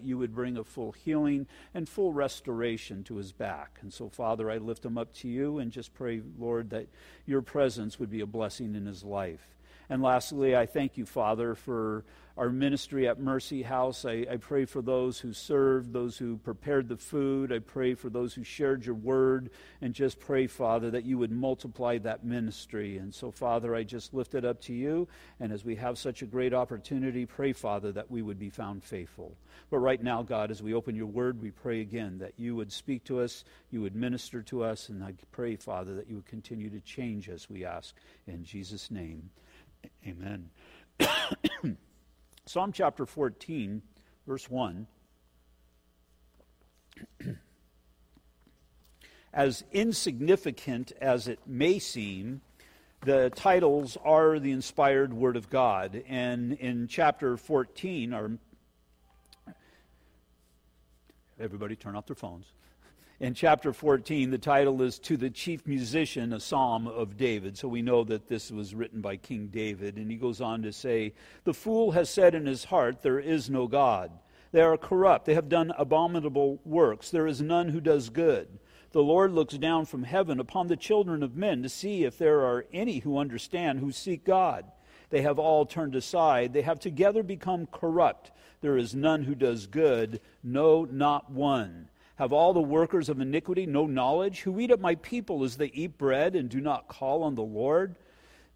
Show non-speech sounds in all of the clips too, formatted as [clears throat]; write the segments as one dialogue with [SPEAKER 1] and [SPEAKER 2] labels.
[SPEAKER 1] that you would bring a full healing and full restoration to his back. And so, Father, I lift him up to you and just pray, Lord, that your presence would be a blessing in his life. And lastly, I thank you, Father, for our ministry at Mercy House. I, I, pray for those who served, those who prepared the food. I pray for those who shared your word. And just pray, Father, that you would multiply that ministry. And so, Father, I just lift it up to you. And as we have such a great opportunity, pray, Father, that we would be found faithful. But right now, God, as we open your word, we pray again that you would speak to us, you would minister to us. And I pray, Father, that you would continue to change us, we ask. In Jesus' name. Amen. [coughs] Psalm chapter 14, verse 1. [clears throat] as insignificant as it may seem, the titles are the inspired Word of God. And in chapter 14, our, everybody turn off their phones in chapter 14, the title is To the Chief Musician, a Psalm of David. So we know that this was written by King David. And he goes on to say, The fool has said in his heart, There is no God. They are corrupt. They have done abominable works. There is none who does good. The Lord looks down from heaven upon the children of men to see if there are any who understand, who seek God. They have all turned aside. They have together become corrupt. There is none who does good, no, not one. Have all the workers of iniquity no knowledge? Who eat up my people as they eat bread and do not call on the Lord?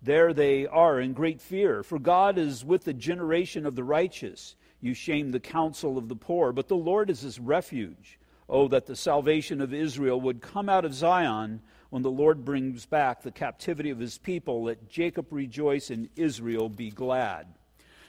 [SPEAKER 1] There they are in great fear, for God is with the generation of the righteous. You shame the counsel of the poor, but the Lord is his refuge. Oh, that the salvation of Israel would come out of Zion when the Lord brings back the captivity of his people. Let Jacob rejoice and Israel be glad.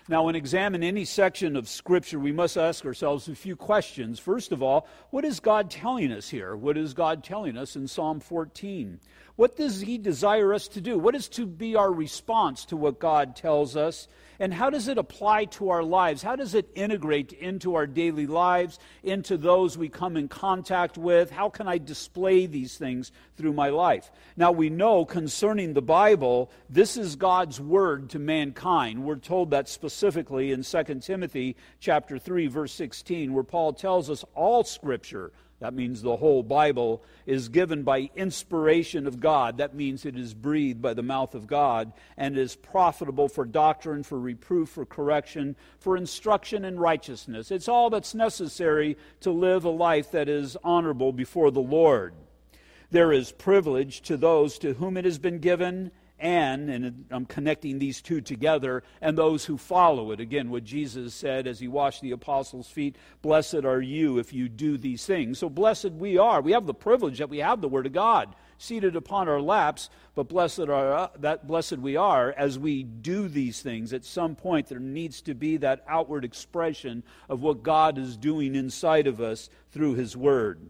[SPEAKER 1] Now, when examining any section of Scripture, we must ask ourselves a few questions. First of all, what is God telling us here? What is God telling us in Psalm 14? What does He desire us to do? What is to be our response to what God tells us? And how does it apply to our lives? How does it integrate into our daily lives, into those we come in contact with? How can I display these things through my life? Now, we know concerning the Bible, this is God's word to mankind. We're told that specifically in 2 Timothy chapter 3 verse 16 where Paul tells us all scripture that means the whole Bible is given by inspiration of God. That means it is breathed by the mouth of God and is profitable for doctrine, for reproof, for correction, for instruction in righteousness. It's all that's necessary to live a life that is honorable before the Lord. There is privilege to those to whom it has been given and, and I'm connecting these two together, and those who follow it. Again, what Jesus said as he washed the apostles' feet Blessed are you if you do these things. So blessed we are. We have the privilege that we have the Word of God seated upon our laps, but blessed are uh, that blessed we are as we do these things. At some point, there needs to be that outward expression of what God is doing inside of us through His Word.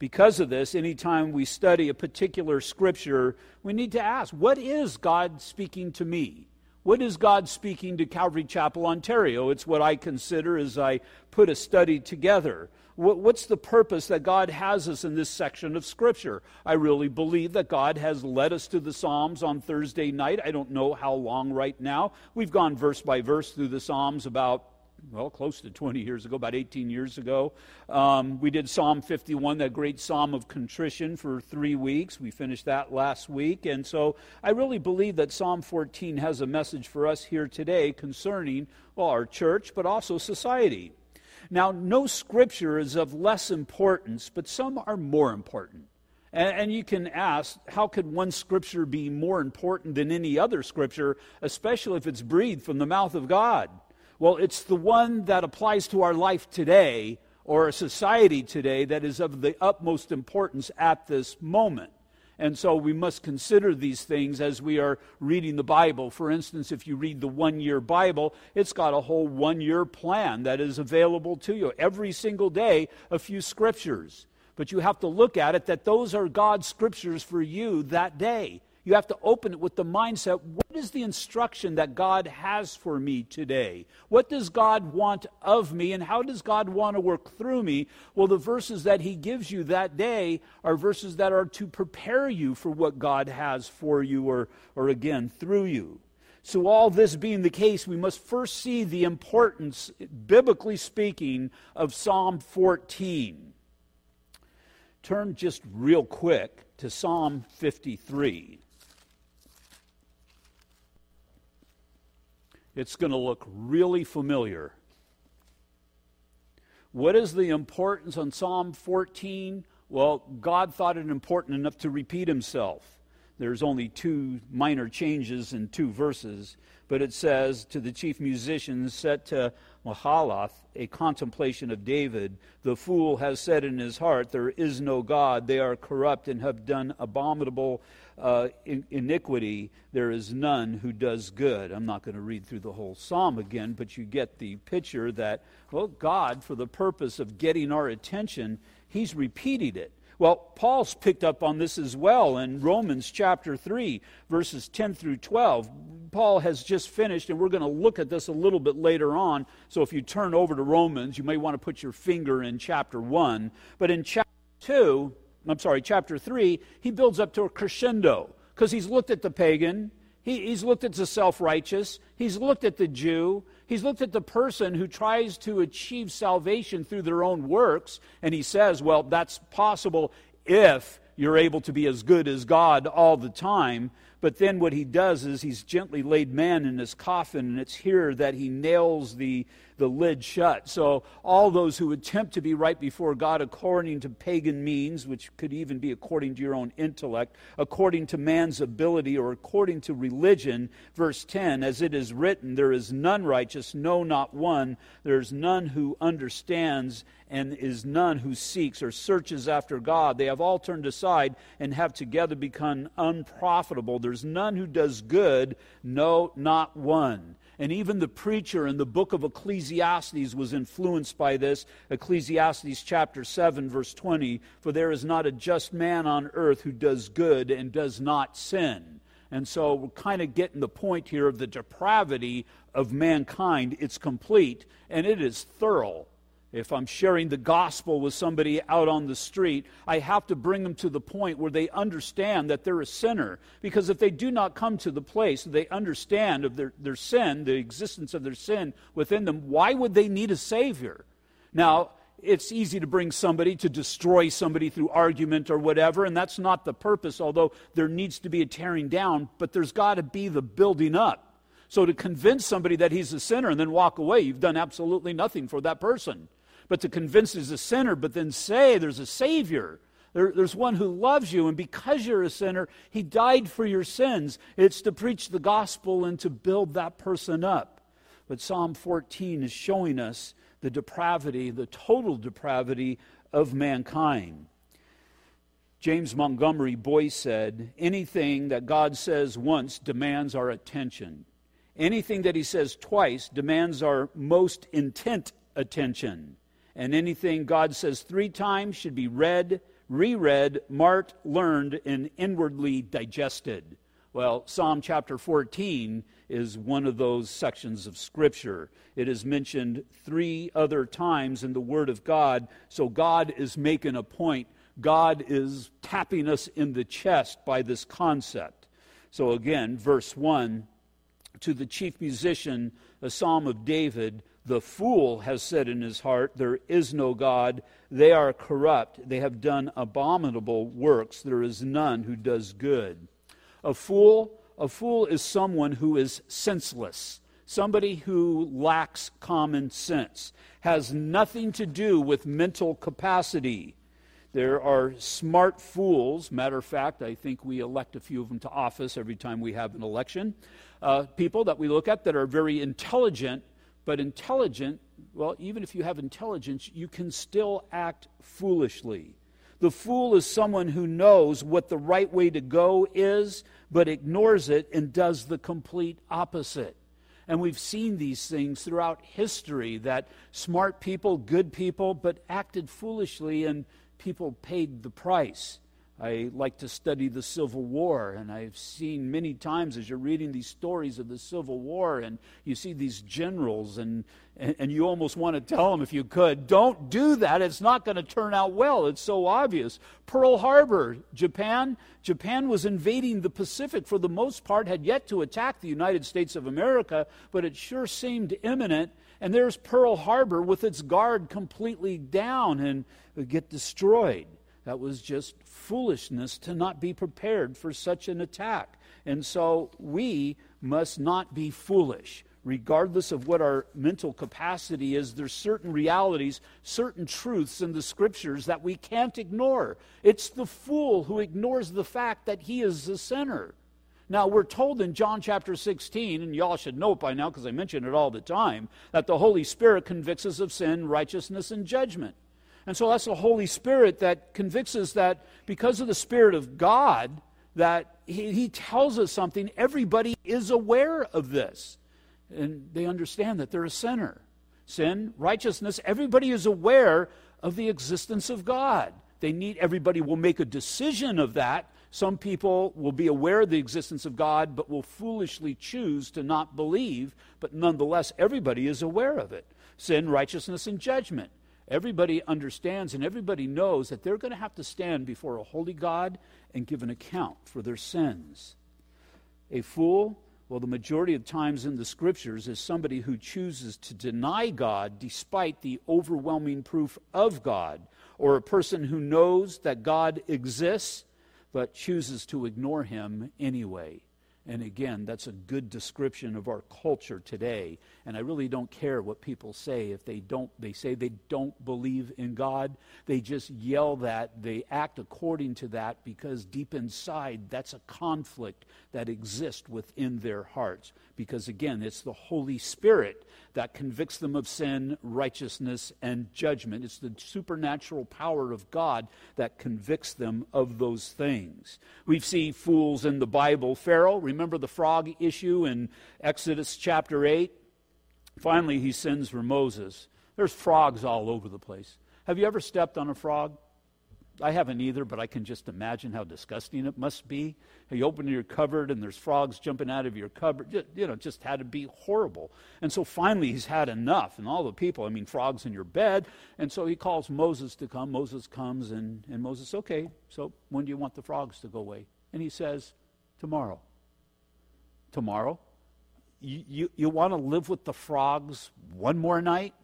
[SPEAKER 1] Because of this, anytime we study a particular scripture, we need to ask, what is God speaking to me? What is God speaking to Calvary Chapel, Ontario? It's what I consider as I put a study together. What's the purpose that God has us in this section of Scripture? I really believe that God has led us to the Psalms on Thursday night. I don't know how long right now. We've gone verse by verse through the Psalms about well, close to 20 years ago, about 18 years ago. Um, we did Psalm 51, that great psalm of contrition, for three weeks. We finished that last week. And so I really believe that Psalm 14 has a message for us here today concerning, well, our church, but also society. Now, no scripture is of less importance, but some are more important. And, and you can ask, how could one scripture be more important than any other scripture, especially if it's breathed from the mouth of God? Well, it's the one that applies to our life today or a society today that is of the utmost importance at this moment. And so we must consider these things as we are reading the Bible. For instance, if you read the one year Bible, it's got a whole one year plan that is available to you. Every single day, a few scriptures. But you have to look at it that those are God's scriptures for you that day. You have to open it with the mindset what is the instruction that God has for me today? What does God want of me, and how does God want to work through me? Well, the verses that He gives you that day are verses that are to prepare you for what God has for you, or, or again, through you. So, all this being the case, we must first see the importance, biblically speaking, of Psalm 14. Turn just real quick to Psalm 53. It's going to look really familiar. What is the importance on Psalm 14? Well, God thought it important enough to repeat himself. There's only two minor changes in two verses, but it says to the chief musicians set to Mahalath, a contemplation of David, the fool has said in his heart, There is no God. They are corrupt and have done abominable uh, in- iniquity. There is none who does good. I'm not going to read through the whole psalm again, but you get the picture that, well, God, for the purpose of getting our attention, he's repeating it. Well, Paul's picked up on this as well in Romans chapter 3, verses 10 through 12. Paul has just finished, and we're going to look at this a little bit later on. So if you turn over to Romans, you may want to put your finger in chapter 1. But in chapter 2, I'm sorry, chapter 3, he builds up to a crescendo because he's looked at the pagan, he, he's looked at the self righteous, he's looked at the Jew, he's looked at the person who tries to achieve salvation through their own works, and he says, well, that's possible if you're able to be as good as God all the time. But then what he does is he's gently laid man in his coffin, and it's here that he nails the, the lid shut. So all those who attempt to be right before God according to pagan means, which could even be according to your own intellect, according to man's ability, or according to religion, verse 10, as it is written, there is none righteous, no, not one. There is none who understands and is none who seeks or searches after God. They have all turned aside and have together become unprofitable. There's none who does good, no, not one. And even the preacher in the book of Ecclesiastes was influenced by this. Ecclesiastes chapter 7, verse 20 For there is not a just man on earth who does good and does not sin. And so we're kind of getting the point here of the depravity of mankind. It's complete and it is thorough. If I'm sharing the gospel with somebody out on the street, I have to bring them to the point where they understand that they're a sinner. Because if they do not come to the place they understand of their, their sin, the existence of their sin within them, why would they need a Savior? Now, it's easy to bring somebody to destroy somebody through argument or whatever, and that's not the purpose, although there needs to be a tearing down, but there's got to be the building up. So to convince somebody that he's a sinner and then walk away, you've done absolutely nothing for that person but to convince he's a sinner, but then say there's a Savior. There, there's one who loves you, and because you're a sinner, he died for your sins. It's to preach the gospel and to build that person up. But Psalm 14 is showing us the depravity, the total depravity of mankind. James Montgomery Boice said, Anything that God says once demands our attention. Anything that he says twice demands our most intent attention and anything God says three times should be read, reread, marked, learned, and inwardly digested. Well, Psalm chapter 14 is one of those sections of Scripture. It is mentioned three other times in the Word of God, so God is making a point. God is tapping us in the chest by this concept. So, again, verse 1 to the chief musician, a psalm of David the fool has said in his heart, There is no God. They are corrupt. They have done abominable works. There is none who does good. A fool, a fool is someone who is senseless, somebody who lacks common sense, has nothing to do with mental capacity. There are smart fools. Matter of fact, I think we elect a few of them to office every time we have an election. Uh, people that we look at that are very intelligent but intelligent, well, even if you have intelligence, you can still act foolishly. The fool is someone who knows what the right way to go is, but ignores it and does the complete opposite. And we've seen these things throughout history that smart people, good people, but acted foolishly and people paid the price. I like to study the Civil War, and I've seen many times as you're reading these stories of the Civil War, and you see these generals and, And, and you almost want to tell them, if you could, don't do that. It's not going to turn out well. It's so obvious. Pearl Harbor, Japan. Japan was invading the Pacific for the most part, had yet to attack the United States of America, but it sure seemed imminent. And there's Pearl Harbor with its guard completely down and get destroyed. That was just foolishness to not be prepared for such an attack. And so we must not be foolish regardless of what our mental capacity is, there's certain realities, certain truths in the scriptures that we can't ignore. It's the fool who ignores the fact that he is the sinner. Now, we're told in John chapter 16, and y'all should know it by now because I mention it all the time, that the Holy Spirit convicts us of sin, righteousness, and judgment. And so that's the Holy Spirit that convicts us that because of the Spirit of God, that he, he tells us something, everybody is aware of this and they understand that they're a sinner. Sin, righteousness, everybody is aware of the existence of God. They need everybody will make a decision of that. Some people will be aware of the existence of God but will foolishly choose to not believe, but nonetheless everybody is aware of it. Sin, righteousness and judgment. Everybody understands and everybody knows that they're going to have to stand before a holy God and give an account for their sins. A fool well, the majority of times in the scriptures is somebody who chooses to deny God despite the overwhelming proof of God, or a person who knows that God exists but chooses to ignore him anyway. And again, that's a good description of our culture today. And I really don't care what people say. If they don't, they say they don't believe in God, they just yell that. They act according to that because deep inside, that's a conflict that exists within their hearts. Because again, it's the Holy Spirit that convicts them of sin, righteousness, and judgment. It's the supernatural power of God that convicts them of those things. We see fools in the Bible. Pharaoh, remember the frog issue in Exodus chapter 8? Finally, he sends for Moses. There's frogs all over the place. Have you ever stepped on a frog? I haven't either, but I can just imagine how disgusting it must be. You open your cupboard and there's frogs jumping out of your cupboard. You know, just had to be horrible. And so finally he's had enough. And all the people, I mean, frogs in your bed. And so he calls Moses to come. Moses comes and, and Moses, okay, so when do you want the frogs to go away? And he says, tomorrow. Tomorrow? You, you, you want to live with the frogs one more night?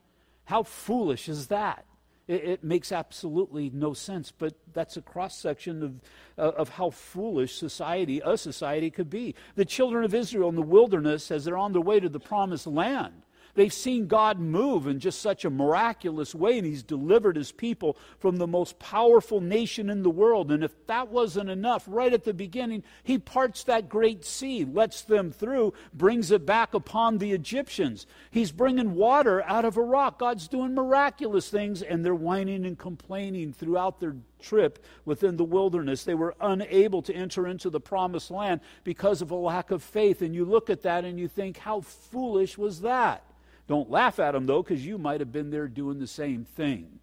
[SPEAKER 1] How foolish is that? It, it makes absolutely no sense, but that's a cross section of, uh, of how foolish society, a society, could be. The children of Israel in the wilderness, as they're on their way to the promised land, They've seen God move in just such a miraculous way, and He's delivered His people from the most powerful nation in the world. And if that wasn't enough, right at the beginning, He parts that great sea, lets them through, brings it back upon the Egyptians. He's bringing water out of a rock. God's doing miraculous things, and they're whining and complaining throughout their trip within the wilderness. They were unable to enter into the promised land because of a lack of faith. And you look at that and you think, how foolish was that? Don't laugh at them, though, because you might have been there doing the same thing.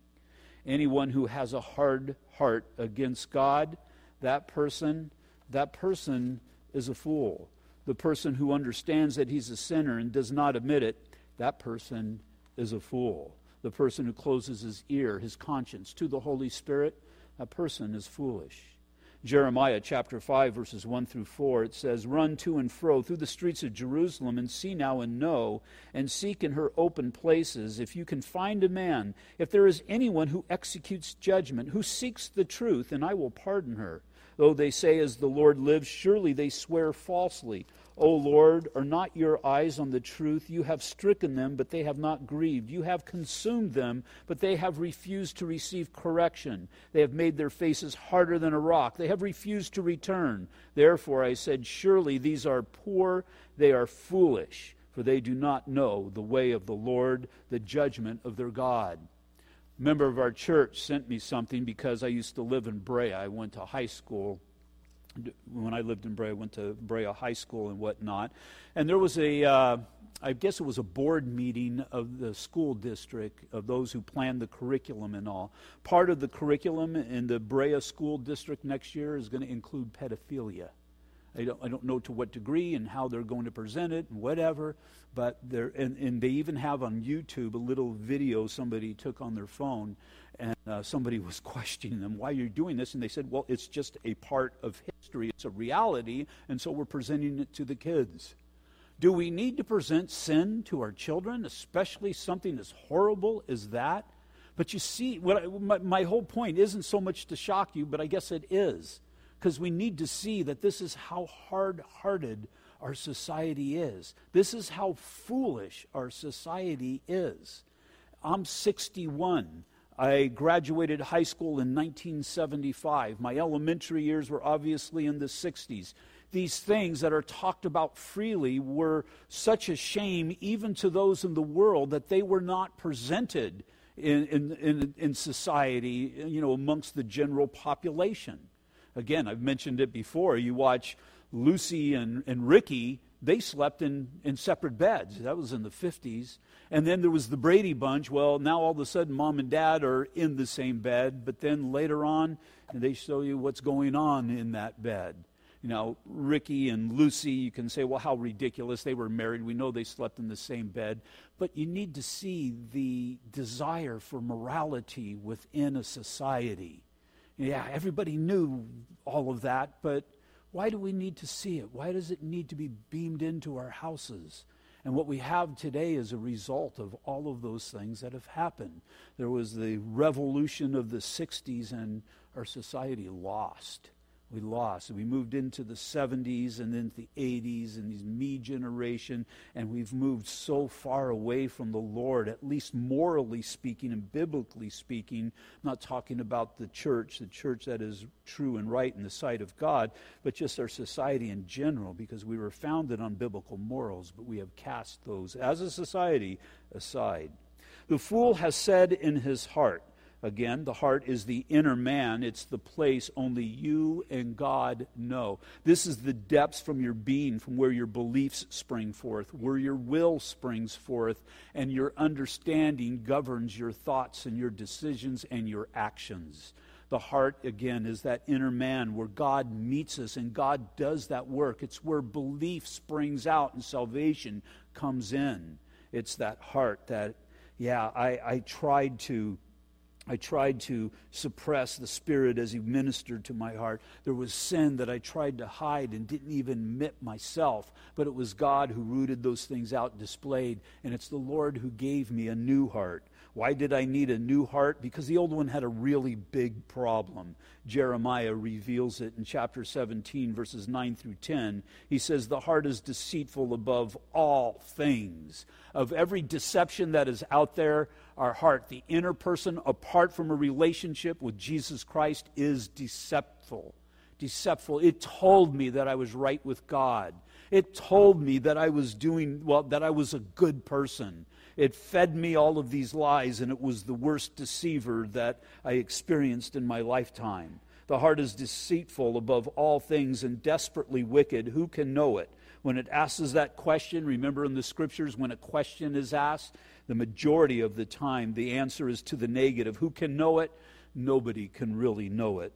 [SPEAKER 1] Anyone who has a hard heart against God, that person, that person is a fool. The person who understands that he's a sinner and does not admit it, that person is a fool. The person who closes his ear, his conscience to the Holy Spirit, that person is foolish. Jeremiah chapter 5, verses 1 through 4, it says, Run to and fro through the streets of Jerusalem, and see now and know, and seek in her open places, if you can find a man, if there is anyone who executes judgment, who seeks the truth, and I will pardon her. Though they say, As the Lord lives, surely they swear falsely. O Lord, are not your eyes on the truth? You have stricken them, but they have not grieved. You have consumed them, but they have refused to receive correction. They have made their faces harder than a rock. They have refused to return. Therefore I said, Surely these are poor, they are foolish, for they do not know the way of the Lord, the judgment of their God. A member of our church sent me something because I used to live in Brea. I went to high school when I lived in Brea, I went to Brea High School and whatnot. And there was a, uh, I guess it was a board meeting of the school district, of those who planned the curriculum and all. Part of the curriculum in the Brea School District next year is going to include pedophilia. I don't, I don't know to what degree and how they're going to present it and whatever. But they're, and, and they even have on YouTube a little video somebody took on their phone, and uh, somebody [laughs] was questioning them, why are you doing this? And they said, well, it's just a part of history, it's a reality, and so we're presenting it to the kids. Do we need to present sin to our children, especially something as horrible as that? But you see, what I, my, my whole point isn't so much to shock you, but I guess it is because we need to see that this is how hard hearted our society is. This is how foolish our society is. I'm 61. I graduated high school in 1975. My elementary years were obviously in the 60s. These things that are talked about freely were such a shame, even to those in the world, that they were not presented in, in, in, in society, you know, amongst the general population. Again, I've mentioned it before. You watch Lucy and, and Ricky, they slept in, in separate beds. That was in the 50s. And then there was the Brady Bunch. Well, now all of a sudden, mom and dad are in the same bed, but then later on, they show you what's going on in that bed. You know, Ricky and Lucy, you can say, well, how ridiculous. They were married. We know they slept in the same bed. But you need to see the desire for morality within a society. Yeah, everybody knew all of that, but why do we need to see it? Why does it need to be beamed into our houses? And what we have today is a result of all of those things that have happened. There was the revolution of the 60s, and our society lost we lost. We moved into the 70s and then the 80s and these me generation, and we've moved so far away from the Lord, at least morally speaking and biblically speaking. I'm not talking about the church, the church that is true and right in the sight of God, but just our society in general, because we were founded on biblical morals, but we have cast those as a society aside. The fool has said in his heart, Again, the heart is the inner man. It's the place only you and God know. This is the depths from your being, from where your beliefs spring forth, where your will springs forth, and your understanding governs your thoughts and your decisions and your actions. The heart, again, is that inner man where God meets us and God does that work. It's where belief springs out and salvation comes in. It's that heart that, yeah, I, I tried to I tried to suppress the Spirit as He ministered to my heart. There was sin that I tried to hide and didn't even admit myself, but it was God who rooted those things out displayed, and it's the Lord who gave me a new heart. Why did I need a new heart? Because the old one had a really big problem. Jeremiah reveals it in chapter 17, verses 9 through 10. He says, The heart is deceitful above all things. Of every deception that is out there, our heart, the inner person, apart from a relationship with Jesus Christ, is deceptive. Deceptive. It told me that I was right with God. It told me that I was doing, well, that I was a good person. It fed me all of these lies, and it was the worst deceiver that I experienced in my lifetime. The heart is deceitful above all things and desperately wicked. Who can know it? When it asks that question, remember in the scriptures, when a question is asked, the majority of the time the answer is to the negative. Who can know it? Nobody can really know it.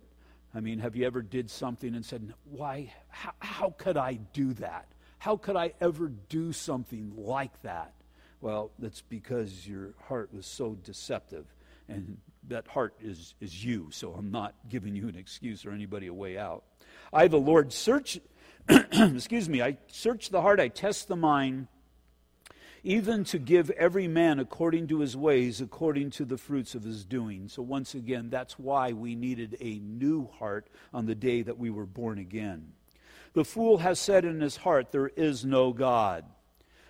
[SPEAKER 1] I mean, have you ever did something and said, "Why? How, how could I do that? How could I ever do something like that?" Well, that's because your heart was so deceptive. And mm-hmm. that heart is, is you, so I'm not giving you an excuse or anybody a way out. I, the Lord, search, [clears throat] excuse me, I search the heart, I test the mind, even to give every man according to his ways, according to the fruits of his doing. So, once again, that's why we needed a new heart on the day that we were born again. The fool has said in his heart, There is no God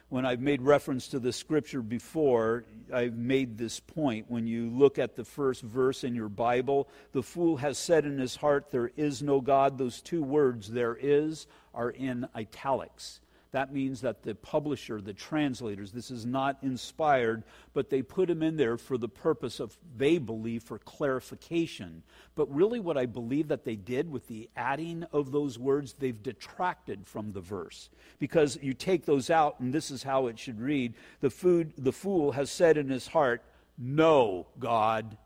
[SPEAKER 1] when I've made reference to the scripture before, I've made this point. When you look at the first verse in your Bible, the fool has said in his heart, There is no God. Those two words, there is, are in italics. That means that the publisher, the translators, this is not inspired, but they put them in there for the purpose of, they believe, for clarification. But really, what I believe that they did with the adding of those words, they've detracted from the verse. Because you take those out, and this is how it should read the, food, the fool has said in his heart, No, God.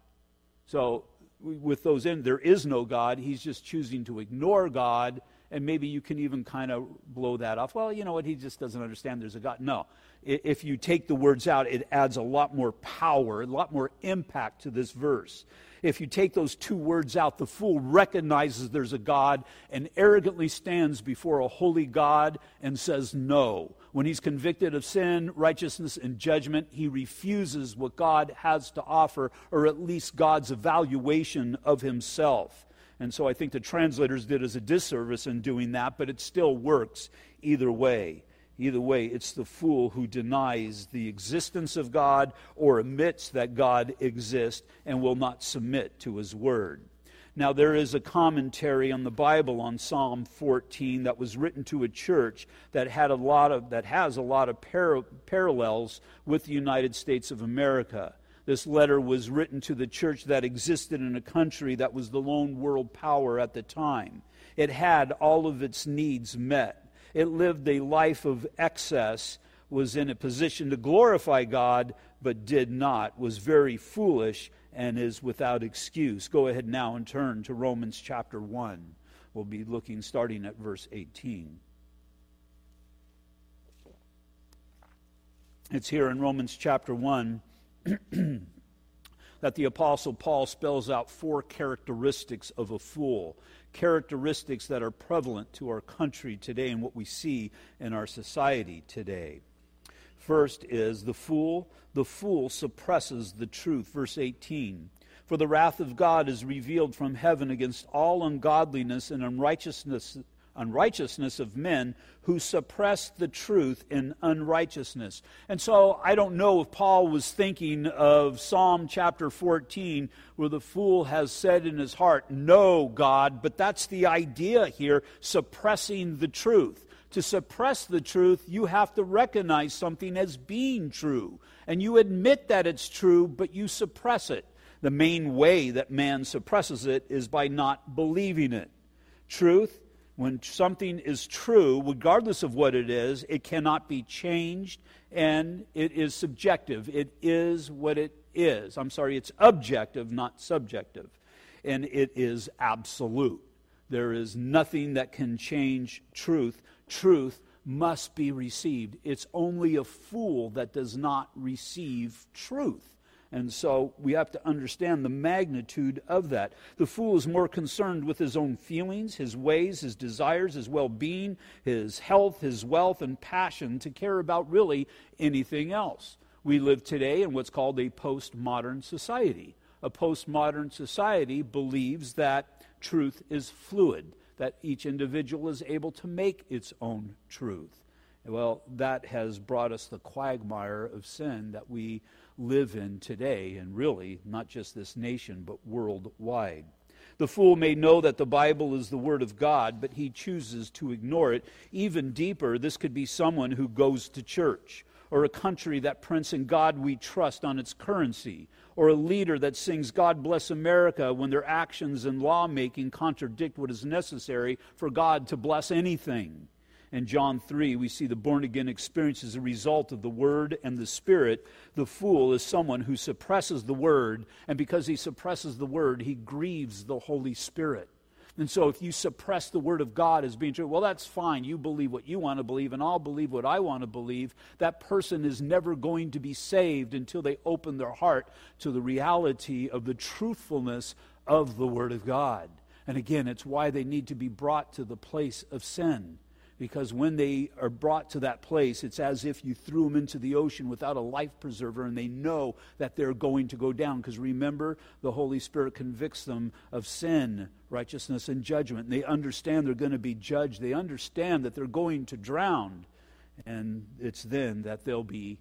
[SPEAKER 1] So, with those in, there is no God. He's just choosing to ignore God And maybe you can even kind of blow that off. Well, you know what? He just doesn't understand there's a God. No. If you take the words out, it adds a lot more power, a lot more impact to this verse. If you take those two words out, the fool recognizes there's a God and arrogantly stands before a holy God and says no. When he's convicted of sin, righteousness, and judgment, he refuses what God has to offer, or at least God's evaluation of himself. And so I think the translators did us a disservice in doing that, but it still works either way. Either way, it's the fool who denies the existence of God or admits that God exists and will not submit to his word. Now, there is a commentary on the Bible on Psalm 14 that was written to a church that, had a lot of, that has a lot of par- parallels with the United States of America. This letter was written to the church that existed in a country that was the lone world power at the time. It had all of its needs met. It lived a life of excess, was in a position to glorify God, but did not, was very foolish, and is without excuse. Go ahead now and turn to Romans chapter 1. We'll be looking starting at verse 18. It's here in Romans chapter 1 [clears throat] that the Apostle Paul spells out four characteristics of a fool characteristics that are prevalent to our country today and what we see in our society today. First is the fool. The fool suppresses the truth. Verse 18. For the wrath of God is revealed from heaven against all ungodliness and unrighteousness unrighteousness of men who suppress the truth in unrighteousness. And so I don't know if Paul was thinking of Psalm chapter 14, where the fool has said in his heart, No, God, but that's the idea here suppressing the truth. To suppress the truth, you have to recognize something as being true. And you admit that it's true, but you suppress it. The main way that man suppresses it is by not believing it. Truth when something is true, regardless of what it is, it cannot be changed and it is subjective. It is what it is. I'm sorry, it's objective, not subjective. And it is absolute. There is nothing that can change truth. Truth must be received. It's only a fool that does not receive truth. And so we have to understand the magnitude of that. The fool is more concerned with his own feelings, his ways, his desires, his well being, his health, his wealth, and passion to care about really anything else. We live today in what's called a postmodern society. A postmodern society believes that truth is fluid, that each individual is able to make its own truth. Well, that has brought us the quagmire of sin that we live in today, and really not just this nation, but worldwide. The fool may know that the Bible is the Word of God, but he chooses to ignore it. Even deeper, this could be someone who goes to church, or a country that prints in God we trust on its currency, or a leader that sings God bless America when their actions and lawmaking contradict what is necessary for God to bless anything. In John 3, we see the born again experience as a result of the Word and the Spirit. The fool is someone who suppresses the Word, and because he suppresses the Word, he grieves the Holy Spirit. And so, if you suppress the Word of God as being true, well, that's fine. You believe what you want to believe, and I'll believe what I want to believe. That person is never going to be saved until they open their heart to the reality of the truthfulness of the Word of God. And again, it's why they need to be brought to the place of sin because when they are brought to that place, it's as if you threw them into the ocean without a life preserver and they know that they're going to go down. Because remember, the Holy Spirit convicts them of sin, righteousness, and judgment. And they understand they're going to be judged, they understand that they're going to drown. And it's then that they'll be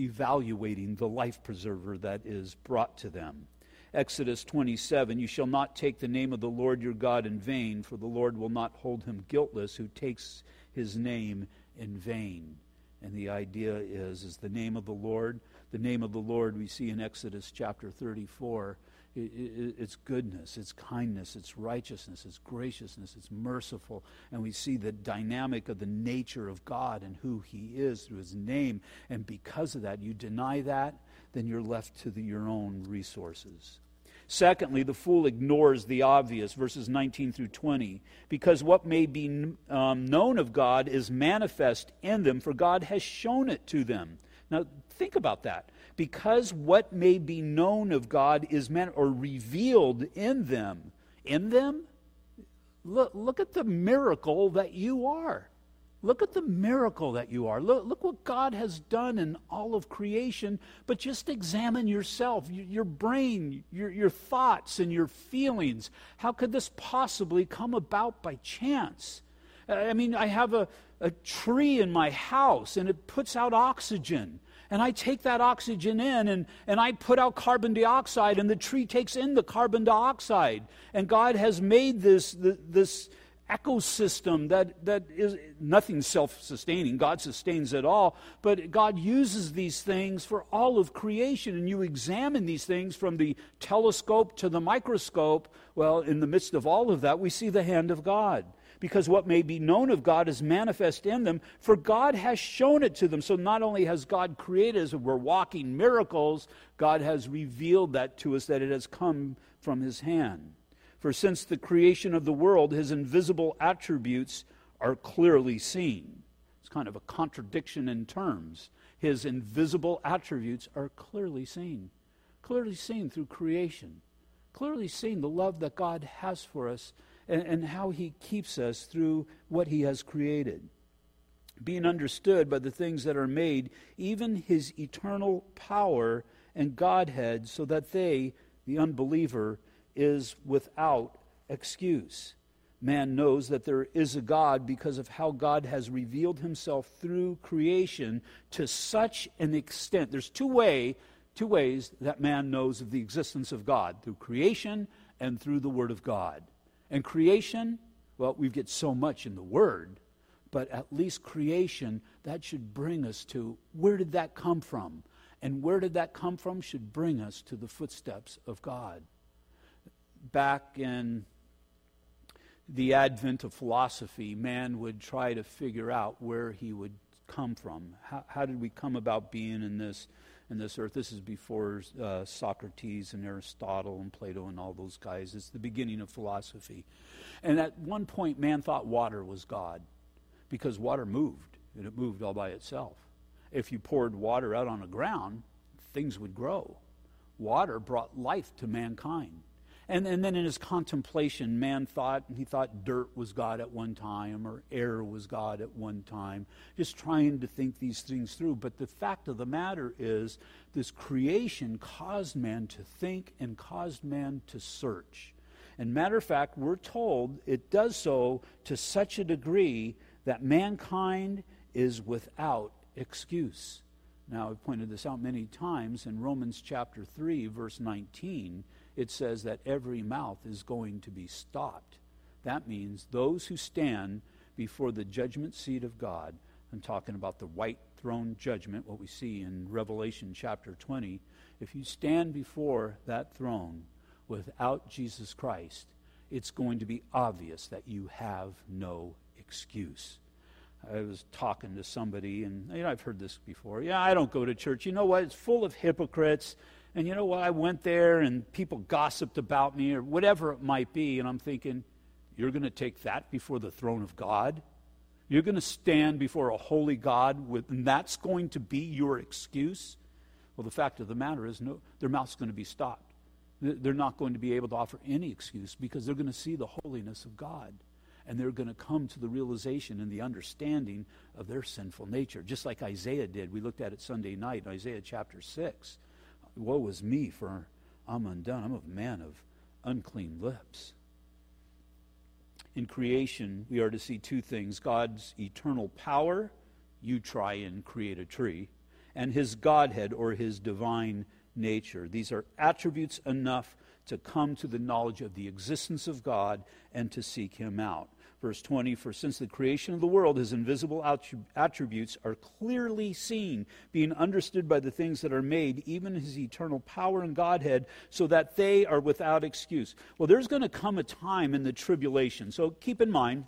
[SPEAKER 1] evaluating the life preserver that is brought to them. Exodus 27 You shall not take the name of the Lord your God in vain, for the Lord will not hold him guiltless who takes his name in vain. And the idea is, is the name of the Lord. The name of the Lord we see in Exodus chapter 34. It, it, it's goodness, it's kindness, it's righteousness, it's graciousness, it's merciful. And we see the dynamic of the nature of God and who He is through His name. And because of that, you deny that, then you're left to the, your own resources. Secondly, the fool ignores the obvious, verses 19 through 20, because what may be um, known of God is manifest in them, for God has shown it to them. Now, think about that. Because what may be known of God is man- or revealed in them. In them? Look, look at the miracle that you are. Look at the miracle that you are. Look, look what God has done in all of creation. But just examine yourself, your brain, your, your thoughts, and your feelings. How could this possibly come about by chance? I mean, I have a, a tree in my house and it puts out oxygen. And I take that oxygen in and, and I put out carbon dioxide, and the tree takes in the carbon dioxide. And God has made this, this, ecosystem that, that is nothing self sustaining. God sustains it all, but God uses these things for all of creation. And you examine these things from the telescope to the microscope. Well, in the midst of all of that, we see the hand of God. Because what may be known of God is manifest in them, for God has shown it to them. So not only has God created us, we're walking miracles, God has revealed that to us that it has come from His hand. For since the creation of the world, his invisible attributes are clearly seen. It's kind of a contradiction in terms. His invisible attributes are clearly seen. Clearly seen through creation. Clearly seen the love that God has for us and, and how he keeps us through what he has created. Being understood by the things that are made, even his eternal power and Godhead, so that they, the unbeliever, is without excuse. Man knows that there is a God because of how God has revealed himself through creation to such an extent. There's two way, two ways that man knows of the existence of God, through creation and through the word of God. And creation, well, we get so much in the word, but at least creation that should bring us to where did that come from? And where did that come from should bring us to the footsteps of God back in the advent of philosophy, man would try to figure out where he would come from. How, how did we come about being in this, in this earth? This is before uh, Socrates and Aristotle and Plato and all those guys. It's the beginning of philosophy. And at one point, man thought water was God because water moved, and it moved all by itself. If you poured water out on the ground, things would grow. Water brought life to mankind. And, and then in his contemplation, man thought, and he thought dirt was God at one time or air was God at one time, just trying to think these things through. But the fact of the matter is, this creation caused man to think and caused man to search. And matter of fact, we're told it does so to such a degree that mankind is without excuse. Now, I've pointed this out many times in Romans chapter 3, verse 19 it says that every mouth is going to be stopped. That means those who stand before the judgment seat of God, I'm talking about the white throne judgment, what we see in Revelation chapter 20. If you stand before that throne without Jesus Christ, it's going to be obvious that you have no excuse. I was talking to somebody, and you know, I've heard this before. Yeah, I don't go to church. You know what? It's full of hypocrites. And you know what? I went there and people gossiped about me or whatever it might be. And I'm thinking, you're going to take that before the throne of God? You're going to stand before a holy God with, and that's going to be your excuse? Well, the fact of the matter is, no, their mouth's going to be stopped. They're not going to be able to offer any excuse because they're going to see the holiness of God. And they're going to come to the realization and the understanding of their sinful nature, just like Isaiah did. We looked at it Sunday night, Isaiah chapter 6 woe is me, for I'm undone. I'm a man of unclean lips. In creation, we are to see two things God's eternal power, you try and create a tree, and his Godhead or his divine nature. These are attributes enough to come to the knowledge of the existence of God and to seek him out. Verse 20 For since the creation of the world, his invisible attributes are clearly seen, being understood by the things that are made, even his eternal power and Godhead, so that they are without excuse. Well, there's going to come a time in the tribulation. So keep in mind,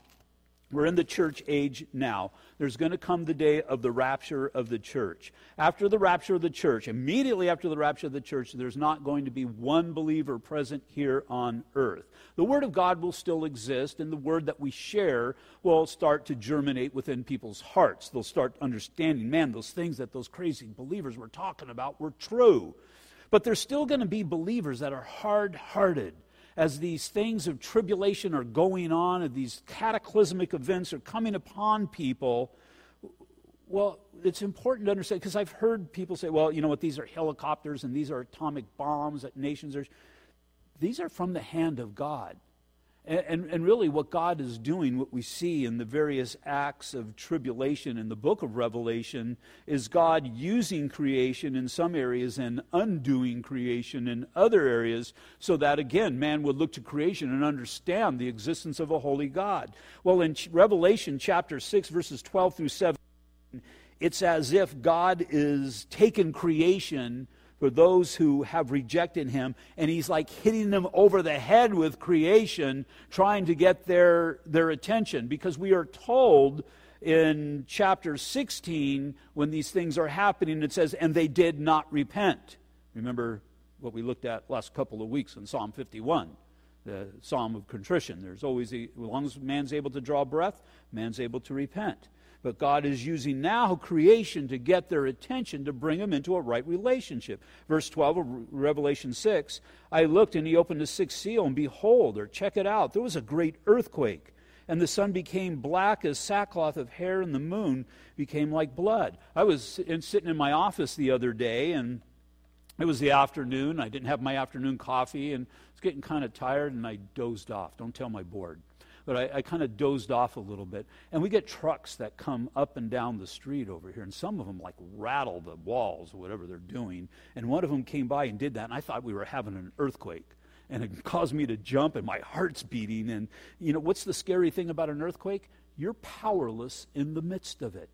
[SPEAKER 1] We're in the church age now. There's going to come the day of the rapture of the church. After the rapture of the church, immediately after the rapture of the church, there's not going to be one believer present here on earth. The Word of God will still exist, and the Word that we share will start to germinate within people's hearts. They'll start understanding, man, those things that those crazy believers were talking about were true. But there's still going to be believers that are hard hearted as these things of tribulation are going on and these cataclysmic events are coming upon people, well, it's important to understand because I've heard people say, well, you know what, these are helicopters and these are atomic bombs that nations are. These are from the hand of God. And, and, really, what God is doing, what we see in the various acts of tribulation in the book of Revelation, is God using creation in some areas and undoing creation in other areas, so that, again, man would look to creation and understand the existence of a holy God. Well, in Revelation chapter 6, verses 12 through 17, it's as if God is taking creation for those who have rejected him. And he's like hitting them over the head with creation, trying to get their, their attention. Because we are told in chapter 16, when these things are happening, it says, and they did not repent. Remember what we looked at last couple of weeks in Psalm 51 the psalm of contrition. There's always, a, as long as man's able to draw breath, man's able to repent. But God is using now creation to get their attention to bring them into a right relationship. Verse 12 of Revelation 6 I looked and he opened the sixth seal, and behold, or check it out, there was a great earthquake. And the sun became black as sackcloth of hair, and the moon became like blood. I was sitting in my office the other day, and it was the afternoon. I didn't have my afternoon coffee, and I was getting kind of tired, and I dozed off. Don't tell my board but I, I kind of dozed off a little bit. And we get trucks that come up and down the street over here, and some of them like rattle the walls or whatever they're doing. And one of them came by and did that, and I thought we were having an earthquake. And it [laughs] caused me to jump, and my heart's beating. And, you know, what's the scary thing about an earthquake? You're powerless in the midst of it.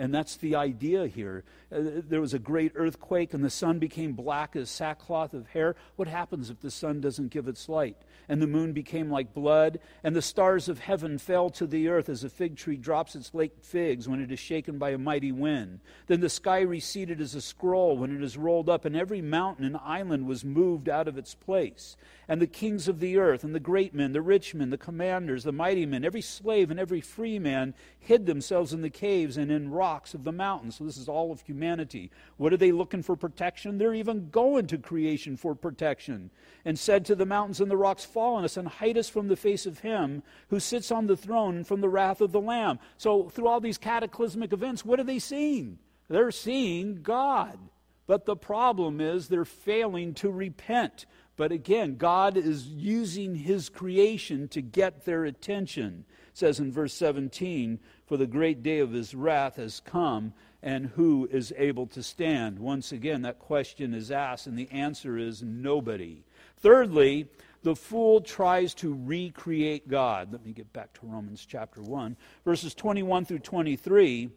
[SPEAKER 1] And that's the idea here. Uh, there was a great earthquake, and the sun became black as sackcloth of hair. What happens if the sun doesn't give its light? And the moon became like blood, and the stars of heaven fell to the earth as a fig tree drops its late figs when it is shaken by a mighty wind. Then the sky receded as a scroll when it is rolled up, and every mountain and island was moved out of its place. And the kings of the earth, and the great men, the rich men, the commanders, the mighty men, every slave and every free man hid themselves in the caves and in rocks rocks of the mountains. So this is all of humanity. What are they looking for protection? They're even going to creation for protection. And said to the mountains and the rocks, Fall on us and hide us from the face of him who sits on the throne from the wrath of the Lamb. So through all these cataclysmic events, what are they seeing? They're seeing God. But the problem is they're failing to repent. But again, God is using his creation to get their attention. Says in verse 17, for the great day of his wrath has come, and who is able to stand? Once again, that question is asked, and the answer is nobody. Thirdly, the fool tries to recreate God. Let me get back to Romans chapter 1, verses 21 through 23.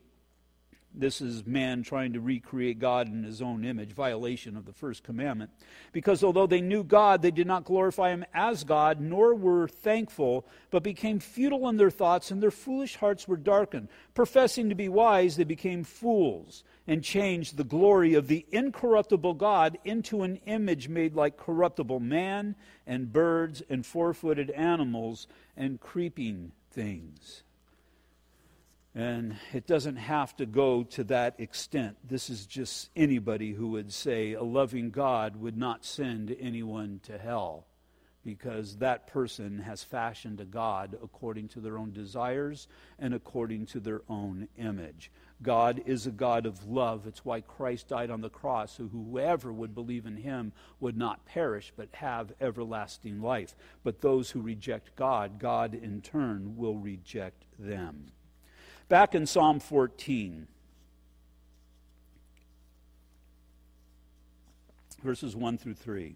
[SPEAKER 1] This is man trying to recreate God in his own image, violation of the first commandment. Because although they knew God, they did not glorify him as God, nor were thankful, but became futile in their thoughts, and their foolish hearts were darkened. Professing to be wise, they became fools, and changed the glory of the incorruptible God into an image made like corruptible man, and birds, and four footed animals, and creeping things. And it doesn't have to go to that extent. This is just anybody who would say a loving God would not send anyone to hell because that person has fashioned a God according to their own desires and according to their own image. God is a God of love. It's why Christ died on the cross, so whoever would believe in him would not perish but have everlasting life. But those who reject God, God in turn will reject them. Back in Psalm 14, verses 1 through 3.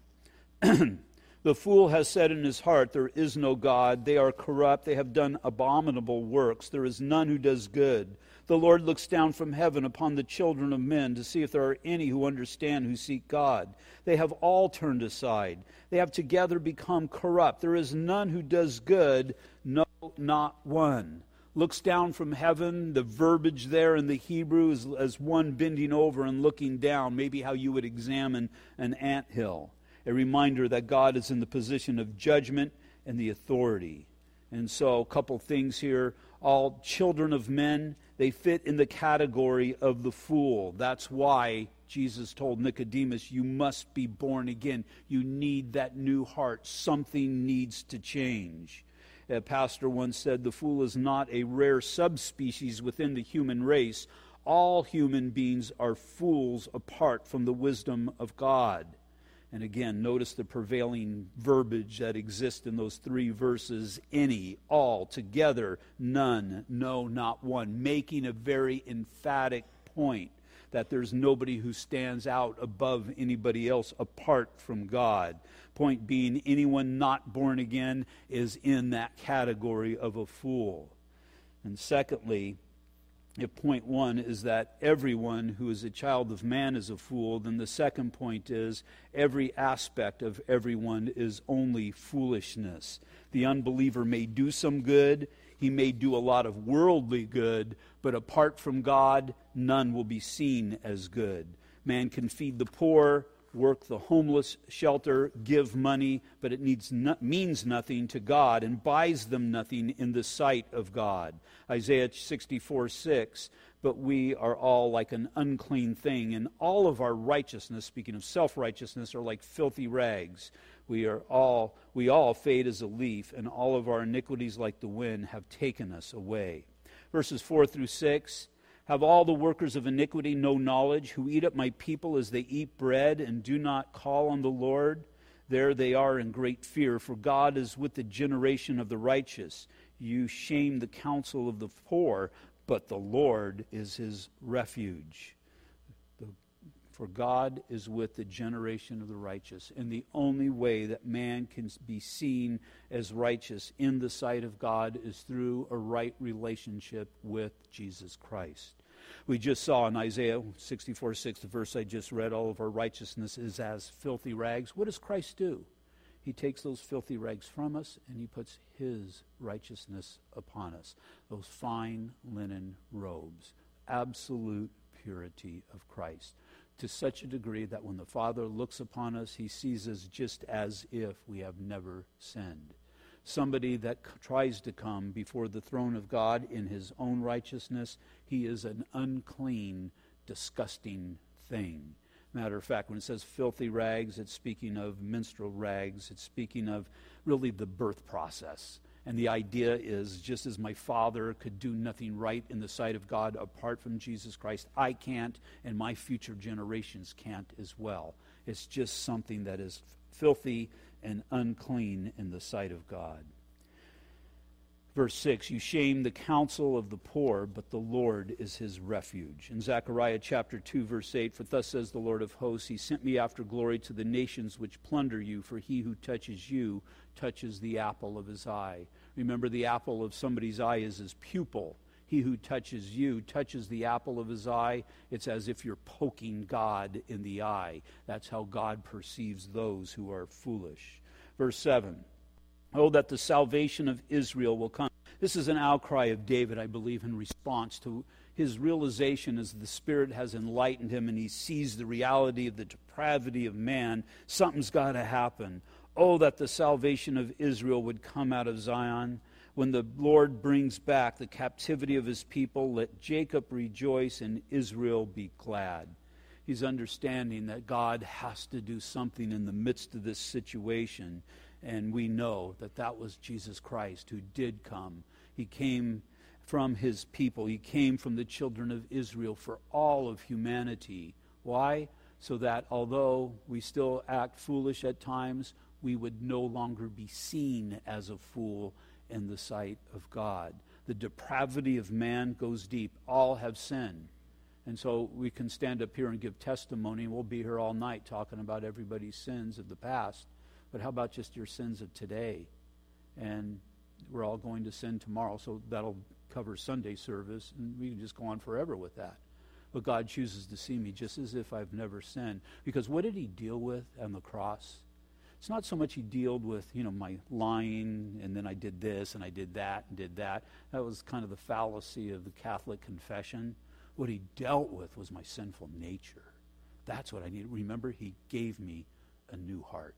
[SPEAKER 1] [clears throat] the fool has said in his heart, There is no God. They are corrupt. They have done abominable works. There is none who does good. The Lord looks down from heaven upon the children of men to see if there are any who understand, who seek God. They have all turned aside. They have together become corrupt. There is none who does good, no, not one. Looks down from heaven. The verbiage there in the Hebrew is as one bending over and looking down, maybe how you would examine an ant hill. A reminder that God is in the position of judgment and the authority. And so, a couple things here. All children of men, they fit in the category of the fool. That's why Jesus told Nicodemus, You must be born again. You need that new heart. Something needs to change. A pastor once said, The fool is not a rare subspecies within the human race. All human beings are fools apart from the wisdom of God. And again, notice the prevailing verbiage that exists in those three verses any, all, together, none, no, not one, making a very emphatic point that there's nobody who stands out above anybody else apart from God. Point being, anyone not born again is in that category of a fool. And secondly, if point one is that everyone who is a child of man is a fool, then the second point is every aspect of everyone is only foolishness. The unbeliever may do some good, he may do a lot of worldly good, but apart from God, none will be seen as good. Man can feed the poor, work the homeless shelter, give money, but it needs no, means nothing to God and buys them nothing in the sight of God. Isaiah 64 6. But we are all like an unclean thing, and all of our righteousness, speaking of self righteousness, are like filthy rags. We are all we all fade as a leaf, and all of our iniquities like the wind have taken us away. Verses four through six. Have all the workers of iniquity no knowledge, who eat up my people as they eat bread and do not call on the Lord? There they are in great fear, for God is with the generation of the righteous. You shame the counsel of the poor, but the Lord is his refuge. For God is with the generation of the righteous. And the only way that man can be seen as righteous in the sight of God is through a right relationship with Jesus Christ. We just saw in Isaiah 64 6, the verse I just read, all of our righteousness is as filthy rags. What does Christ do? He takes those filthy rags from us and he puts his righteousness upon us. Those fine linen robes. Absolute purity of Christ to such a degree that when the Father looks upon us, he sees us just as if we have never sinned. Somebody that tries to come before the throne of God in his own righteousness, he is an unclean, disgusting thing. Matter of fact, when it says filthy rags, it's speaking of menstrual rags. It's speaking of really the birth process. And the idea is just as my father could do nothing right in the sight of God apart from Jesus Christ, I can't, and my future generations can't as well. It's just something that is filthy and unclean in the sight of God. Verse 6 You shame the counsel of the poor, but the Lord is his refuge. In Zechariah chapter 2, verse 8 For thus says the Lord of hosts, He sent me after glory to the nations which plunder you, for he who touches you touches the apple of his eye. Remember, the apple of somebody's eye is his pupil. He who touches you touches the apple of his eye. It's as if you're poking God in the eye. That's how God perceives those who are foolish. Verse 7 Oh, that the salvation of Israel will come. This is an outcry of David, I believe, in response to his realization as the Spirit has enlightened him and he sees the reality of the depravity of man. Something's got to happen. Oh, that the salvation of Israel would come out of Zion. When the Lord brings back the captivity of his people, let Jacob rejoice and Israel be glad. He's understanding that God has to do something in the midst of this situation. And we know that that was Jesus Christ who did come. He came from his people, he came from the children of Israel for all of humanity. Why? So that although we still act foolish at times, we would no longer be seen as a fool in the sight of God. The depravity of man goes deep. All have sinned. And so we can stand up here and give testimony, we'll be here all night talking about everybody's sins of the past. But how about just your sins of today? And we're all going to sin tomorrow, so that'll cover Sunday service, and we can just go on forever with that. But God chooses to see me just as if I've never sinned. Because what did He deal with on the cross? It's not so much he dealt with, you know, my lying and then I did this and I did that and did that. That was kind of the fallacy of the Catholic confession. What he dealt with was my sinful nature. That's what I need. Remember, he gave me a new heart.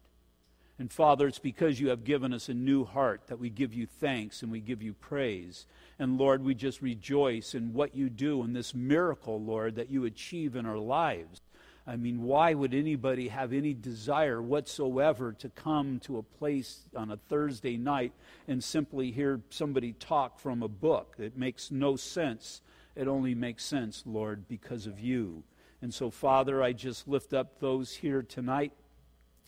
[SPEAKER 1] And Father, it's because you have given us a new heart that we give you thanks and we give you praise. And Lord, we just rejoice in what you do in this miracle, Lord, that you achieve in our lives. I mean, why would anybody have any desire whatsoever to come to a place on a Thursday night and simply hear somebody talk from a book? It makes no sense. It only makes sense, Lord, because of you. And so, Father, I just lift up those here tonight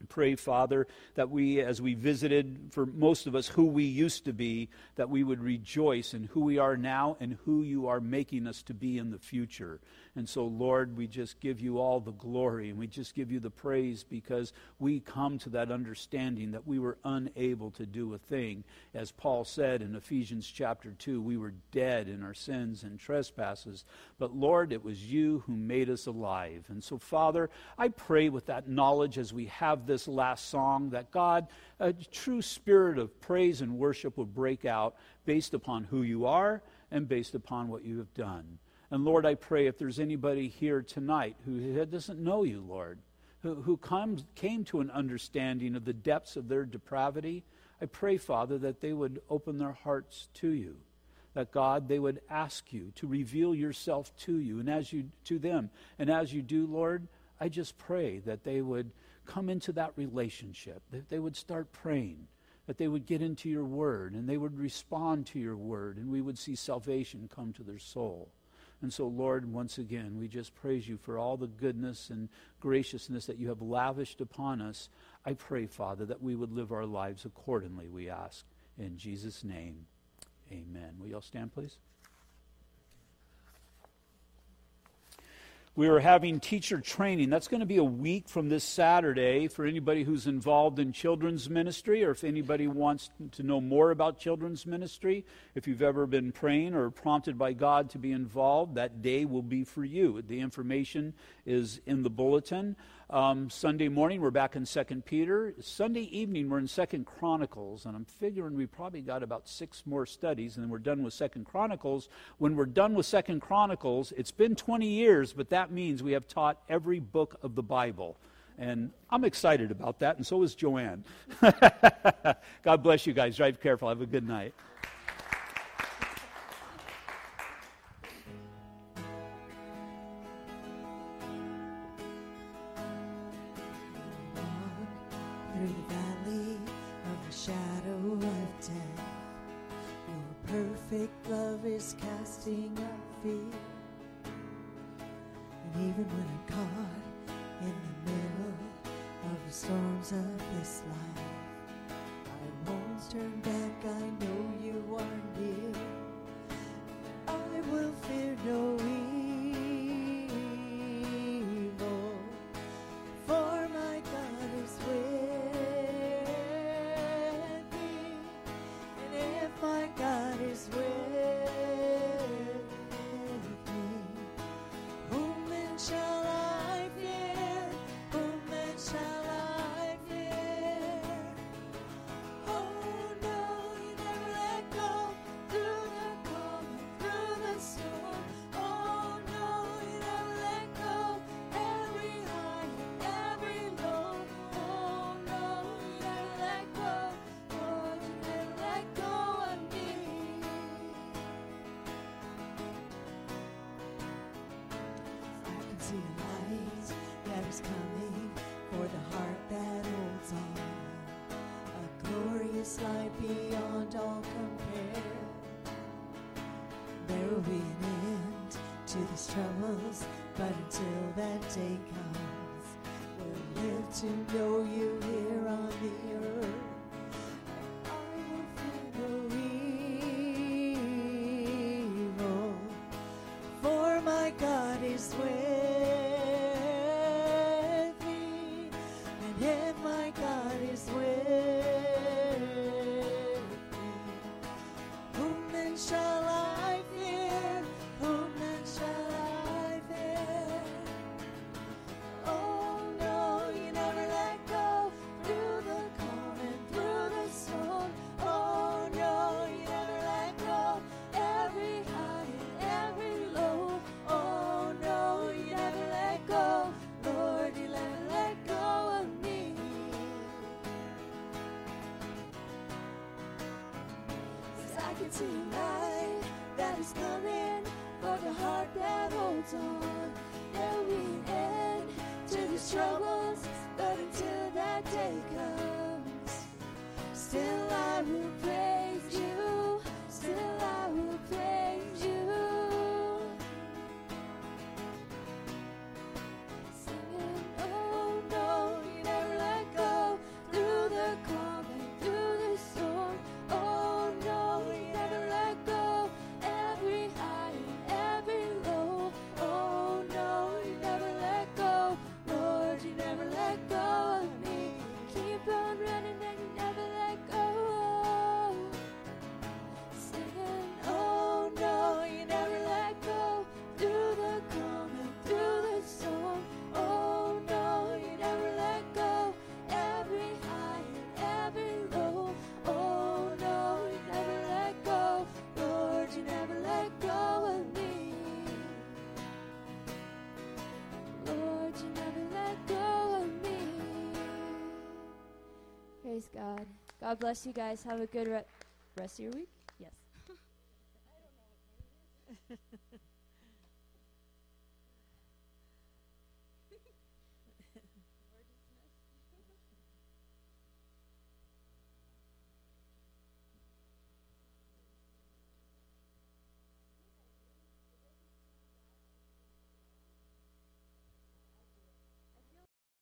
[SPEAKER 1] Pray, Father, that we, as we visited for most of us who we used to be, that we would rejoice in who we are now and who you are making us to be in the future. And so, Lord, we just give you all the glory and we just give you the praise because we come to that understanding that we were unable to do a thing. As Paul said in Ephesians chapter 2, we were dead in our sins and trespasses. But, Lord, it was you who made us alive. And so, Father, I pray with that knowledge as we have this last song that God, a true spirit of praise and worship would break out based upon who you are and based upon what you have done. And Lord, I pray if there's anybody here tonight who doesn't know you, Lord, who, who comes, came to an understanding of the depths of their depravity, I pray, Father, that they would open their hearts to you. That God, they would ask you to reveal yourself to you and as you to them. And as you do, Lord, I just pray that they would come into that relationship, that they would start praying, that they would get into your word and they would respond to your word, and we would see salvation come to their soul. And so, Lord, once again, we just praise you for all the goodness and graciousness that you have lavished upon us. I pray, Father, that we would live our lives accordingly, we ask. In Jesus' name, amen. Will you all stand, please? We are having teacher training. That's going to be a week from this Saturday for anybody who's involved in children's ministry or if anybody wants to know more about children's ministry. If you've ever been praying or prompted by God to be involved, that day will be for you. The information is in the bulletin. Um, Sunday morning, we're back in Second Peter. Sunday evening, we're in Second Chronicles, and I'm figuring we probably got about six more studies, and then we're done with Second Chronicles. When we're done with Second Chronicles, it's been 20 years, but that means we have taught every book of the Bible. And I'm excited about that, and so is Joanne. [laughs] God bless you guys. Drive careful. Have a good night.
[SPEAKER 2] casting out fear. And even when I see a light that is coming for the heart that holds on. A glorious light beyond all compare. There will be an end to these troubles, but until that day comes, we'll live to know you troubles, but until that day comes, still I will pray. God bless you guys. Have a good re- rest of your week.